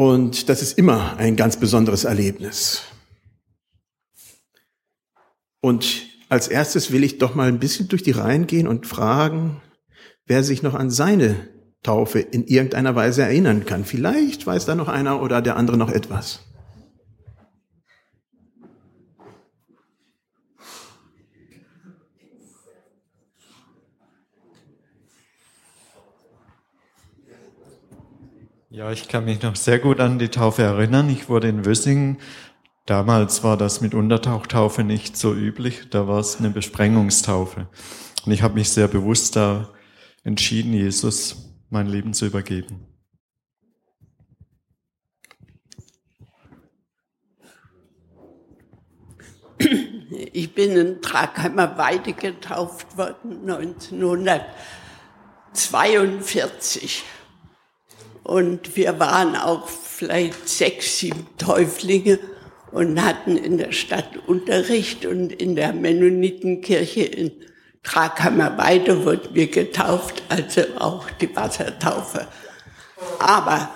Und das ist immer ein ganz besonderes Erlebnis. Und als erstes will ich doch mal ein bisschen durch die Reihen gehen und fragen, wer sich noch an seine Taufe in irgendeiner Weise erinnern kann. Vielleicht weiß da noch einer oder der andere noch etwas. Ja, ich kann mich noch sehr gut an die Taufe erinnern. Ich wurde in Wössingen. Damals war das mit Untertauchtaufe nicht so üblich. Da war es eine Besprengungstaufe. Und ich habe mich sehr bewusst da entschieden, Jesus mein Leben zu übergeben. Ich bin in Tragheimer Weide getauft worden 1942. Und wir waren auch vielleicht sechs, sieben Täuflinge und hatten in der Stadt Unterricht und in der Mennonitenkirche in Krakhammer Weide wurden wir getauft, also auch die Wassertaufe. Aber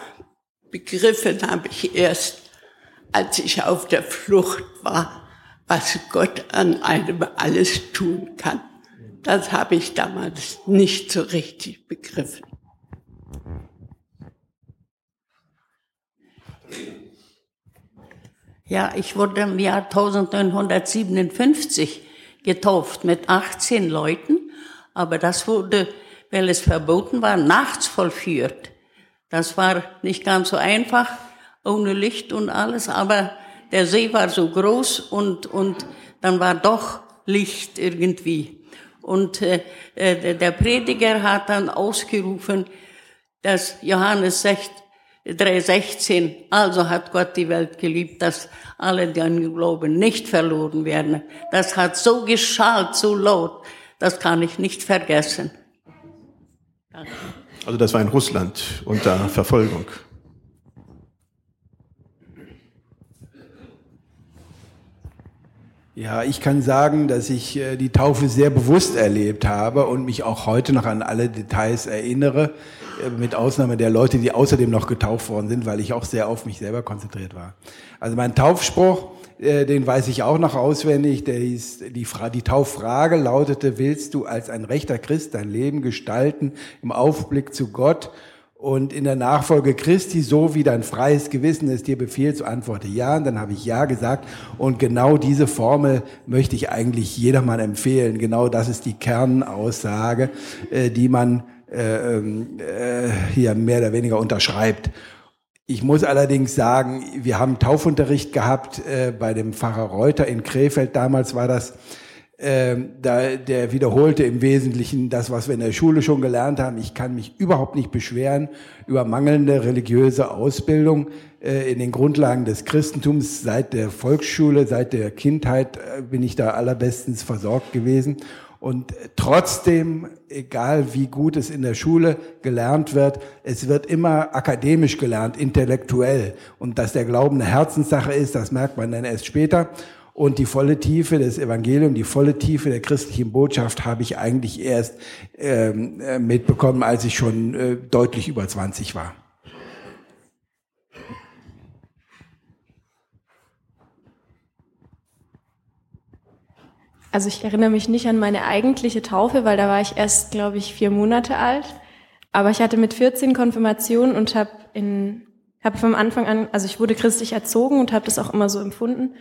begriffen habe ich erst, als ich auf der Flucht war, was Gott an einem alles tun kann. Das habe ich damals nicht so richtig begriffen. Ja, ich wurde im Jahr 1957 getauft mit 18 Leuten, aber das wurde, weil es verboten war, nachts vollführt. Das war nicht ganz so einfach, ohne Licht und alles, aber der See war so groß und, und dann war doch Licht irgendwie. Und äh, äh der Prediger hat dann ausgerufen, dass Johannes 6, 3,16, also hat Gott die Welt geliebt, dass alle, die an ihn glauben, nicht verloren werden. Das hat so geschallt, so laut, das kann ich nicht vergessen. Danke. Also das war in Russland unter Verfolgung. Ja, ich kann sagen, dass ich äh, die Taufe sehr bewusst erlebt habe und mich auch heute noch an alle Details erinnere, äh, mit Ausnahme der Leute, die außerdem noch getauft worden sind, weil ich auch sehr auf mich selber konzentriert war. Also mein Taufspruch, äh, den weiß ich auch noch auswendig, der hieß, die, Fra die Tauffrage lautete, willst du als ein rechter Christ dein Leben gestalten im Aufblick zu Gott und in der Nachfolge Christi, so wie dein freies Gewissen es dir befiehlt, so antworte ja. Und dann habe ich ja gesagt. Und genau diese Formel möchte ich eigentlich jedermann empfehlen. Genau das ist die Kernaussage, äh, die man äh, ähm, äh, hier mehr oder weniger unterschreibt. Ich muss allerdings sagen, wir haben Taufunterricht gehabt äh, bei dem Pfarrer Reuter in Krefeld. Damals war das ähm, da, der wiederholte im Wesentlichen das, was wir in der Schule schon gelernt haben. Ich kann mich überhaupt nicht beschweren über mangelnde religiöse Ausbildung äh, in den Grundlagen des Christentums. Seit der Volksschule, seit der Kindheit äh, bin ich da allerbestens versorgt gewesen. Und trotzdem, egal wie gut es in der Schule gelernt wird, es wird immer akademisch gelernt, intellektuell. Und dass der Glauben eine Herzenssache ist, das merkt man dann erst später. Und die volle Tiefe des Evangeliums, die volle Tiefe der christlichen Botschaft habe ich eigentlich erst ähm, äh, mitbekommen, als ich schon äh, deutlich über 20 war. Also ich erinnere mich nicht an meine eigentliche Taufe, weil da war ich erst, glaube ich, vier Monate alt. Aber ich hatte mit 14 Konfirmation und habe in habe vom Anfang an, also ich wurde christlich erzogen und habe das auch immer so empfunden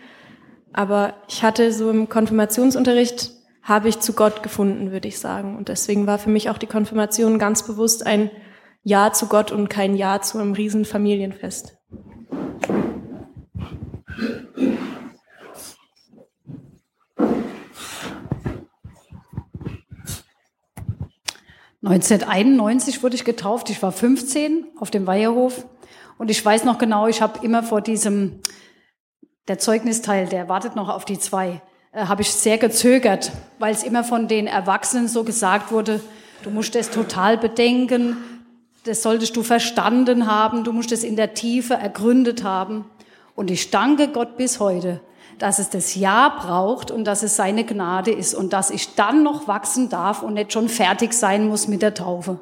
aber ich hatte so im Konfirmationsunterricht, habe ich zu Gott gefunden, würde ich sagen. Und deswegen war für mich auch die Konfirmation ganz bewusst ein Ja zu Gott und kein Ja zu einem riesen Familienfest. ...1991 wurde ich getauft. Ich war 15 auf dem Weiherhof. Und ich weiß noch genau, ich habe immer vor diesem der Zeugnisteil, der wartet noch auf die zwei, äh, habe ich sehr gezögert, weil es immer von den Erwachsenen so gesagt wurde, du musst es total bedenken, das solltest du verstanden haben, du musst es in der Tiefe ergründet haben. Und ich danke Gott bis heute, dass es das Ja braucht und dass es seine Gnade ist und dass ich dann noch wachsen darf und nicht schon fertig sein muss mit der Taufe.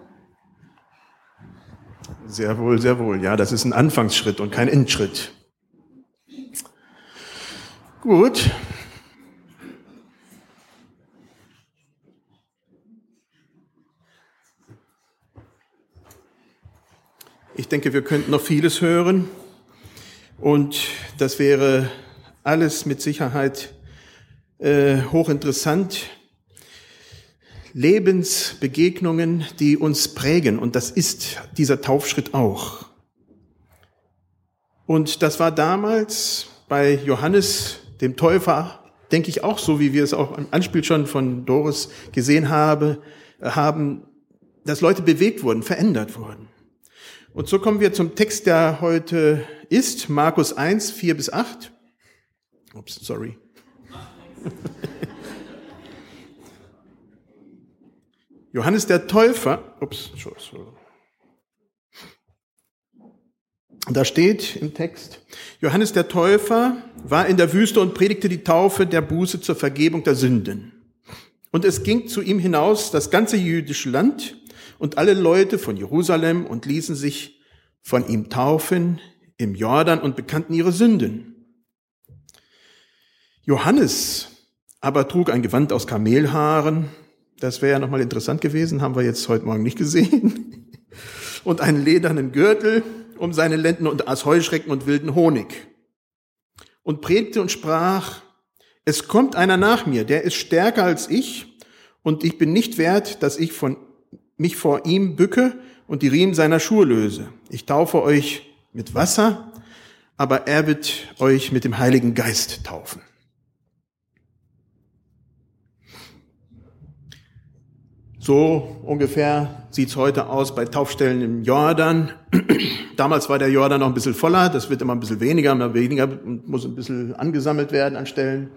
Sehr wohl, sehr wohl. Ja, das ist ein Anfangsschritt und kein Endschritt. Gut. Ich denke, wir könnten noch vieles hören und das wäre alles mit Sicherheit äh, hochinteressant. Lebensbegegnungen, die uns prägen und das ist dieser Taufschritt auch. Und das war damals bei Johannes dem Täufer, denke ich auch so, wie wir es auch im Anspiel schon von Doris gesehen habe, haben, dass Leute bewegt wurden, verändert wurden. Und so kommen wir zum Text, der heute ist, Markus 1, 4 bis 8. Ups, sorry. Johannes der Täufer, ups, da steht im Text, Johannes der Täufer war in der Wüste und predigte die Taufe der Buße zur Vergebung der Sünden. Und es ging zu ihm hinaus das ganze jüdische Land und alle Leute von Jerusalem und ließen sich von ihm taufen im Jordan und bekannten ihre Sünden. Johannes aber trug ein Gewand aus Kamelhaaren. Das wäre ja nochmal interessant gewesen, haben wir jetzt heute Morgen nicht gesehen. Und einen ledernen Gürtel um seine Lenden und aß Heuschrecken und wilden Honig. Und predigte und sprach, es kommt einer nach mir, der ist stärker als ich, und ich bin nicht wert, dass ich von, mich vor ihm bücke und die Riemen seiner Schuhe löse. Ich taufe euch mit Wasser, aber er wird euch mit dem Heiligen Geist taufen. So ungefähr sieht's heute aus bei Taufstellen im Jordan. Damals war der Jordan noch ein bisschen voller, das wird immer ein bisschen weniger, immer weniger, muss ein bisschen angesammelt werden an Stellen.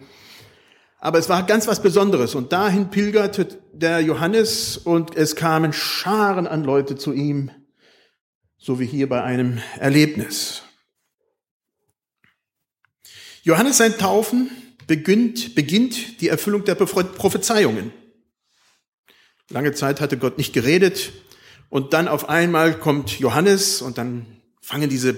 Aber es war ganz was Besonderes und dahin pilgerte der Johannes und es kamen Scharen an Leute zu ihm, so wie hier bei einem Erlebnis. Johannes sein Taufen beginnt, beginnt die Erfüllung der Prophezeiungen. Lange Zeit hatte Gott nicht geredet und dann auf einmal kommt Johannes und dann fangen diese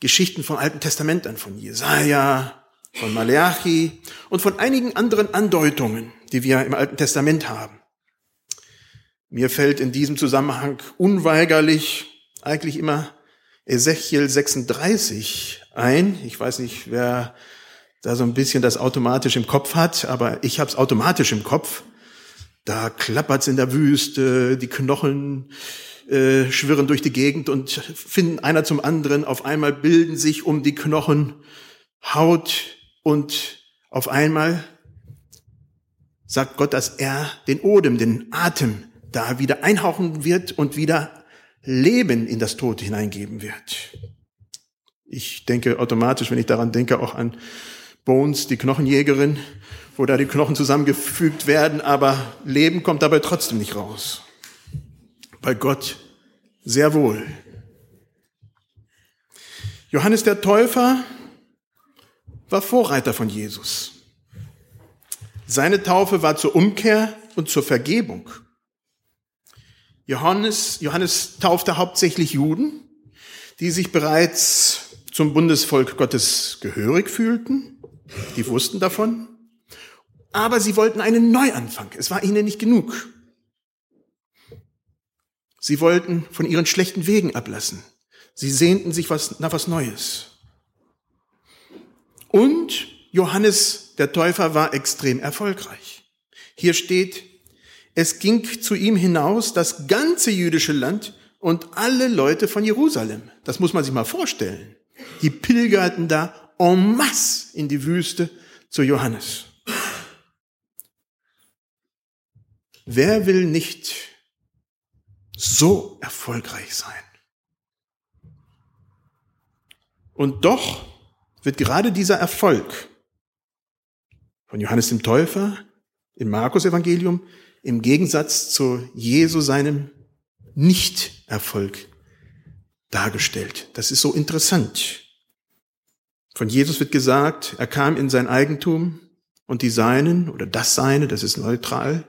Geschichten vom Alten Testament an, von Jesaja, von Malachi und von einigen anderen Andeutungen, die wir im Alten Testament haben. Mir fällt in diesem Zusammenhang unweigerlich eigentlich immer Ezechiel 36 ein. Ich weiß nicht, wer da so ein bisschen das automatisch im Kopf hat, aber ich habe es automatisch im Kopf. Da klappert's in der Wüste, die Knochen äh, schwirren durch die Gegend und finden einer zum anderen. Auf einmal bilden sich um die Knochen Haut und auf einmal sagt Gott, dass er den Odem, den Atem da wieder einhauchen wird und wieder Leben in das Tote hineingeben wird. Ich denke automatisch, wenn ich daran denke, auch an Bones, die Knochenjägerin, wo da die Knochen zusammengefügt werden, aber Leben kommt dabei trotzdem nicht raus. Bei Gott sehr wohl. Johannes der Täufer war Vorreiter von Jesus. Seine Taufe war zur Umkehr und zur Vergebung. Johannes, Johannes taufte hauptsächlich Juden, die sich bereits zum Bundesvolk Gottes gehörig fühlten. Die wussten davon aber sie wollten einen Neuanfang. Es war ihnen nicht genug. Sie wollten von ihren schlechten Wegen ablassen. Sie sehnten sich was, nach was Neues. Und Johannes der Täufer war extrem erfolgreich. Hier steht, es ging zu ihm hinaus das ganze jüdische Land und alle Leute von Jerusalem. Das muss man sich mal vorstellen. Die pilgerten da en masse in die Wüste zu Johannes. Wer will nicht so erfolgreich sein? Und doch wird gerade dieser Erfolg von Johannes dem Täufer im Markus Evangelium im Gegensatz zu Jesu seinem Nicht-Erfolg dargestellt. Das ist so interessant. Von Jesus wird gesagt, er kam in sein Eigentum und die Seinen oder das Seine, das ist neutral,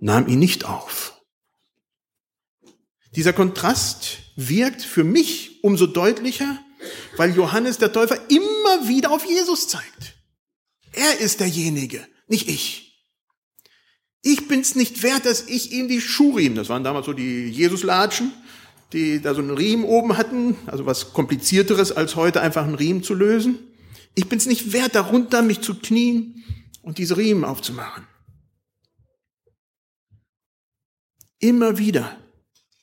nahm ihn nicht auf. Dieser Kontrast wirkt für mich umso deutlicher, weil Johannes der Täufer immer wieder auf Jesus zeigt. Er ist derjenige, nicht ich. Ich bin's nicht wert, dass ich ihm die Schuhriemen, das waren damals so die Jesuslatschen, die da so einen Riemen oben hatten, also was komplizierteres als heute einfach einen Riemen zu lösen. Ich bin's nicht wert, darunter mich zu knien und diese Riemen aufzumachen. Immer wieder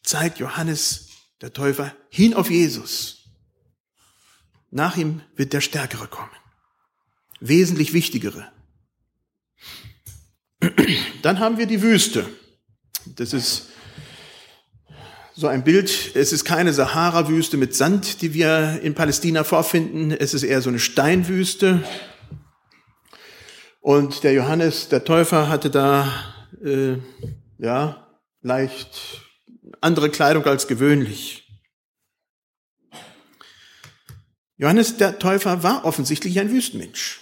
zeigt Johannes der Täufer hin auf Jesus. Nach ihm wird der Stärkere kommen. Wesentlich wichtigere. Dann haben wir die Wüste. Das ist so ein Bild. Es ist keine Sahara-Wüste mit Sand, die wir in Palästina vorfinden. Es ist eher so eine Steinwüste. Und der Johannes, der Täufer, hatte da, äh, ja, leicht andere Kleidung als gewöhnlich. Johannes der Täufer war offensichtlich ein Wüstenmensch.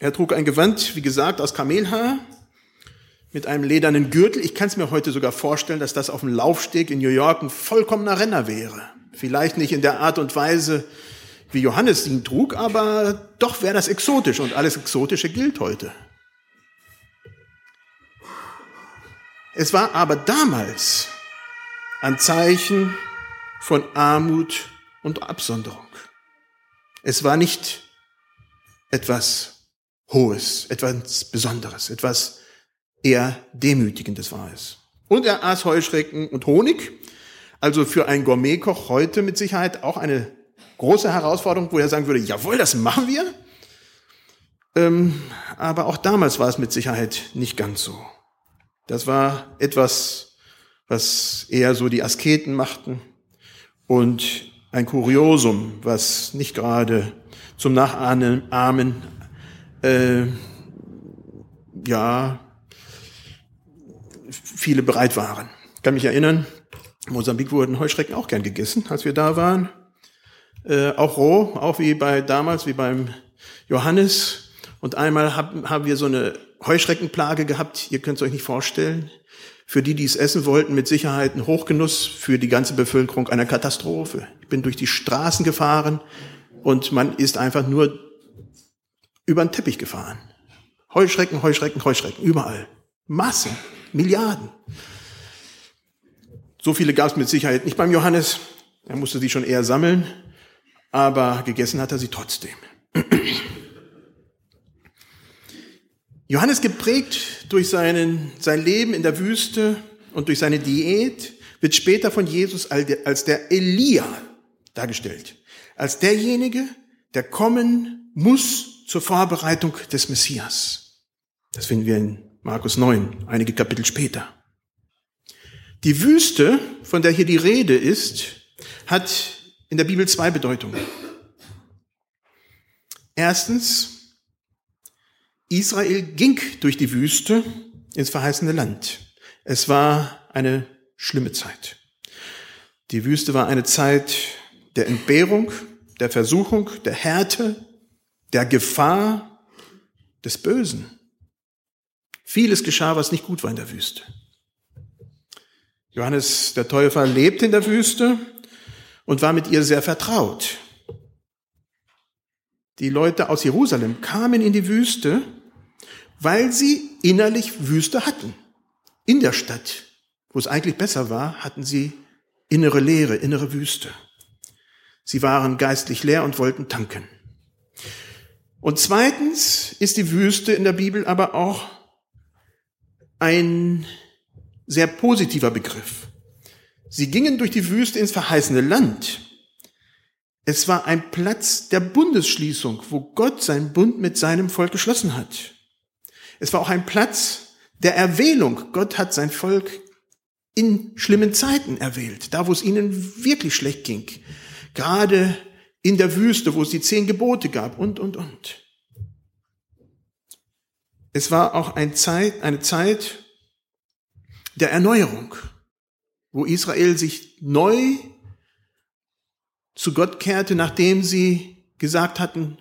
Er trug ein Gewand, wie gesagt, aus Kamelhaar mit einem ledernen Gürtel. Ich kann es mir heute sogar vorstellen, dass das auf dem Laufsteg in New York ein vollkommener Renner wäre. Vielleicht nicht in der Art und Weise, wie Johannes ihn trug, aber doch wäre das exotisch und alles Exotische gilt heute. Es war aber damals ein Zeichen von Armut und Absonderung. Es war nicht etwas Hohes, etwas Besonderes, etwas eher Demütigendes war es. Und er aß Heuschrecken und Honig, also für einen Gourmetkoch heute mit Sicherheit auch eine große Herausforderung, wo er sagen würde, jawohl, das machen wir. Ähm, aber auch damals war es mit Sicherheit nicht ganz so. Das war etwas, was eher so die Asketen machten und ein Kuriosum, was nicht gerade zum Nachahmen äh, ja viele bereit waren. Ich kann mich erinnern, in Mosambik wurden Heuschrecken auch gern gegessen, als wir da waren. Äh, auch roh, auch wie bei damals, wie beim Johannes. Und einmal haben, haben wir so eine Heuschreckenplage gehabt, ihr könnt es euch nicht vorstellen. Für die, die es essen wollten, mit Sicherheit ein Hochgenuss, für die ganze Bevölkerung eine Katastrophe. Ich bin durch die Straßen gefahren und man ist einfach nur über den Teppich gefahren. Heuschrecken, Heuschrecken, Heuschrecken, überall. Massen, Milliarden. So viele gab es mit Sicherheit nicht beim Johannes. Er musste sie schon eher sammeln, aber gegessen hat er sie trotzdem. Johannes geprägt durch seinen, sein Leben in der Wüste und durch seine Diät wird später von Jesus als der Elia dargestellt. Als derjenige, der kommen muss zur Vorbereitung des Messias. Das finden wir in Markus 9, einige Kapitel später. Die Wüste, von der hier die Rede ist, hat in der Bibel zwei Bedeutungen. Erstens, Israel ging durch die Wüste ins verheißene Land. Es war eine schlimme Zeit. Die Wüste war eine Zeit der Entbehrung, der Versuchung, der Härte, der Gefahr, des Bösen. Vieles geschah, was nicht gut war in der Wüste. Johannes der Täufer lebte in der Wüste und war mit ihr sehr vertraut. Die Leute aus Jerusalem kamen in die Wüste weil sie innerlich Wüste hatten. In der Stadt, wo es eigentlich besser war, hatten sie innere Leere, innere Wüste. Sie waren geistlich leer und wollten tanken. Und zweitens ist die Wüste in der Bibel aber auch ein sehr positiver Begriff. Sie gingen durch die Wüste ins verheißene Land. Es war ein Platz der Bundesschließung, wo Gott seinen Bund mit seinem Volk geschlossen hat. Es war auch ein Platz der Erwählung. Gott hat sein Volk in schlimmen Zeiten erwählt, da wo es ihnen wirklich schlecht ging. Gerade in der Wüste, wo es die zehn Gebote gab und, und, und. Es war auch eine Zeit, eine Zeit der Erneuerung, wo Israel sich neu zu Gott kehrte, nachdem sie gesagt hatten,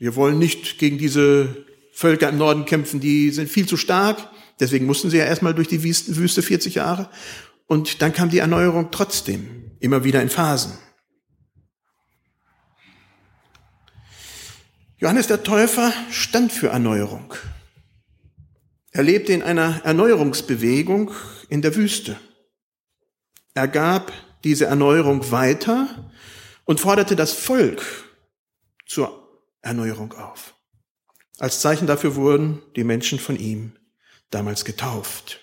wir wollen nicht gegen diese Völker im Norden kämpfen, die sind viel zu stark. Deswegen mussten sie ja erstmal durch die Wüste 40 Jahre. Und dann kam die Erneuerung trotzdem. immer wieder in Phasen. Johannes der Täufer stand für Erneuerung. Er lebte in einer Erneuerungsbewegung in der Wüste. Er gab diese Erneuerung weiter und forderte das Volk zur Erneuerung auf. Als Zeichen dafür wurden die Menschen von ihm damals getauft.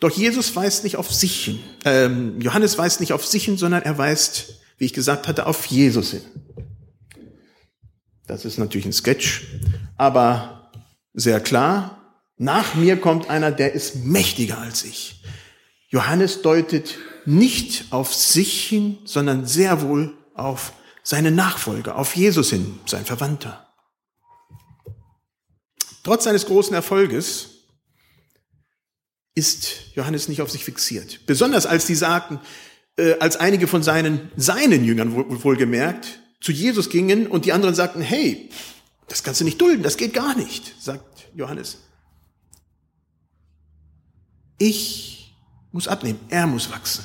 Doch Jesus weist nicht auf sich hin. Ähm, Johannes weist nicht auf sich hin, sondern er weist, wie ich gesagt hatte, auf Jesus hin. Das ist natürlich ein Sketch, aber sehr klar. Nach mir kommt einer, der ist mächtiger als ich. Johannes deutet nicht auf sich hin, sondern sehr wohl auf seine Nachfolger, auf Jesus hin, sein Verwandter. Trotz seines großen Erfolges ist Johannes nicht auf sich fixiert. Besonders als die sagten, äh, als einige von seinen, seinen Jüngern wohlgemerkt, zu Jesus gingen und die anderen sagten, hey, das kannst du nicht dulden, das geht gar nicht, sagt Johannes. Ich muss abnehmen, er muss wachsen.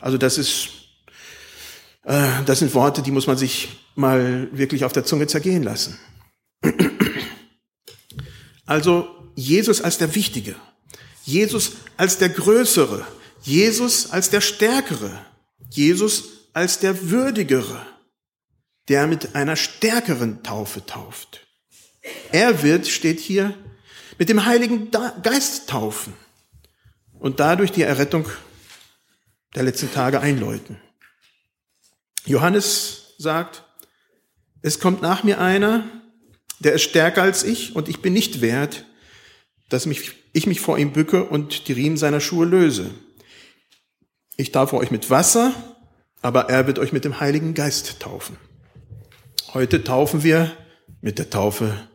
Also das ist, äh, das sind Worte, die muss man sich mal wirklich auf der Zunge zergehen lassen. Also Jesus als der Wichtige, Jesus als der Größere, Jesus als der Stärkere, Jesus als der Würdigere, der mit einer stärkeren Taufe tauft. Er wird, steht hier, mit dem Heiligen Geist taufen und dadurch die Errettung der letzten Tage einläuten. Johannes sagt, es kommt nach mir einer, der ist stärker als ich und ich bin nicht wert, dass mich, ich mich vor ihm bücke und die Riemen seiner Schuhe löse. Ich taufe euch mit Wasser, aber er wird euch mit dem Heiligen Geist taufen. Heute taufen wir mit der Taufe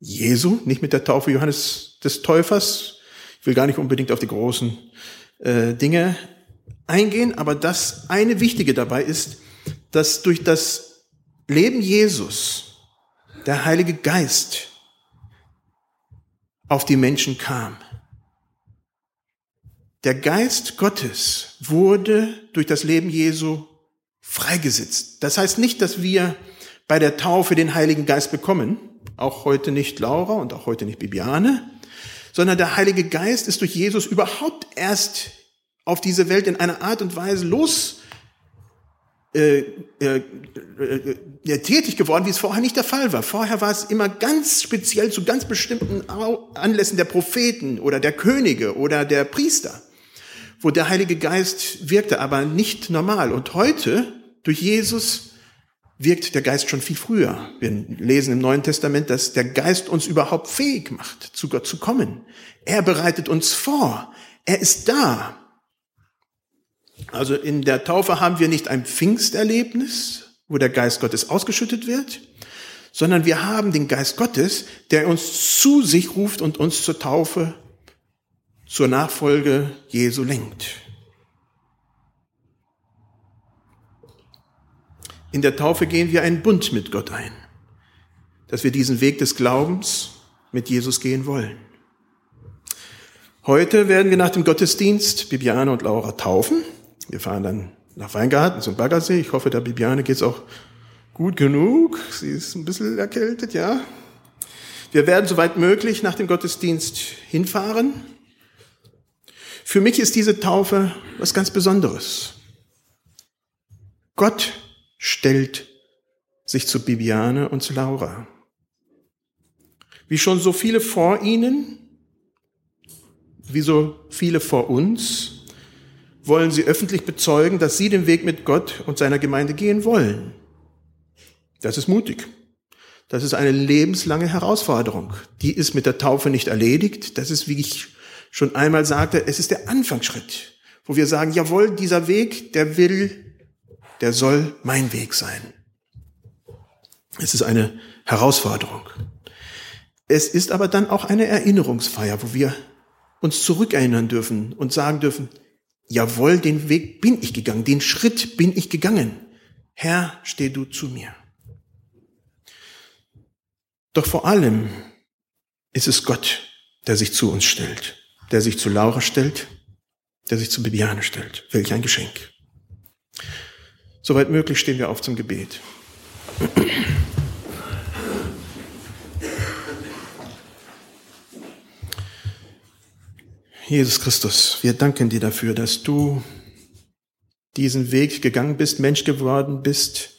Jesu, nicht mit der Taufe Johannes des Täufers. Ich will gar nicht unbedingt auf die großen äh, Dinge eingehen, aber das eine Wichtige dabei ist, dass durch das Leben Jesus der Heilige Geist auf die Menschen kam. Der Geist Gottes wurde durch das Leben Jesu freigesetzt. Das heißt nicht, dass wir bei der Taufe den Heiligen Geist bekommen, auch heute nicht Laura und auch heute nicht Bibiane, sondern der Heilige Geist ist durch Jesus überhaupt erst auf diese Welt in einer Art und Weise los äh, äh, äh, tätig geworden, wie es vorher nicht der Fall war. Vorher war es immer ganz speziell zu ganz bestimmten Anlässen der Propheten oder der Könige oder der Priester, wo der Heilige Geist wirkte, aber nicht normal. Und heute, durch Jesus, wirkt der Geist schon viel früher. Wir lesen im Neuen Testament, dass der Geist uns überhaupt fähig macht, zu Gott zu kommen. Er bereitet uns vor. Er ist da. Also in der Taufe haben wir nicht ein Pfingsterlebnis, wo der Geist Gottes ausgeschüttet wird, sondern wir haben den Geist Gottes, der uns zu sich ruft und uns zur Taufe, zur Nachfolge Jesu lenkt. In der Taufe gehen wir einen Bund mit Gott ein, dass wir diesen Weg des Glaubens mit Jesus gehen wollen. Heute werden wir nach dem Gottesdienst Bibiane und Laura taufen. Wir fahren dann nach Weingarten zum Baggersee. Ich hoffe, der Bibiane geht's auch gut genug. Sie ist ein bisschen erkältet, ja. Wir werden soweit möglich nach dem Gottesdienst hinfahren. Für mich ist diese Taufe was ganz Besonderes. Gott stellt sich zu Bibiane und zu Laura. Wie schon so viele vor ihnen, wie so viele vor uns, wollen sie öffentlich bezeugen, dass sie den Weg mit Gott und seiner Gemeinde gehen wollen. Das ist mutig. Das ist eine lebenslange Herausforderung. Die ist mit der Taufe nicht erledigt. Das ist, wie ich schon einmal sagte, es ist der Anfangsschritt, wo wir sagen, jawohl, dieser Weg, der will, der soll mein Weg sein. Es ist eine Herausforderung. Es ist aber dann auch eine Erinnerungsfeier, wo wir uns zurückerinnern dürfen und sagen dürfen, jawohl, den Weg bin ich gegangen, den Schritt bin ich gegangen. Herr, steh du zu mir. Doch vor allem ist es Gott, der sich zu uns stellt, der sich zu Laura stellt, der sich zu Bibiane stellt. Welch ein Geschenk. Soweit möglich stehen wir auf zum Gebet. Jesus Christus, wir danken dir dafür, dass du diesen Weg gegangen bist, Mensch geworden bist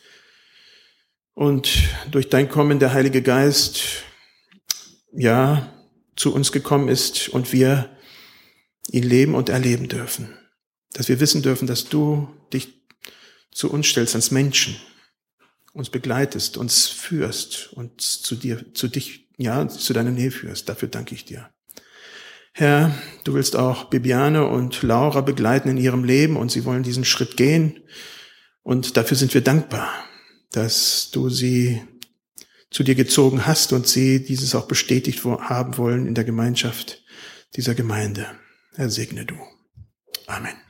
und durch dein Kommen der Heilige Geist, ja, zu uns gekommen ist und wir ihn leben und erleben dürfen. Dass wir wissen dürfen, dass du dich zu uns stellst als Menschen, uns begleitest, uns führst und zu dir, zu dich, ja, zu deiner Nähe führst. Dafür danke ich dir. Herr, du willst auch Bibiane und Laura begleiten in ihrem Leben und sie wollen diesen Schritt gehen. Und dafür sind wir dankbar, dass du sie zu dir gezogen hast und sie dieses auch bestätigt haben wollen in der Gemeinschaft dieser Gemeinde. Herr, segne du. Amen.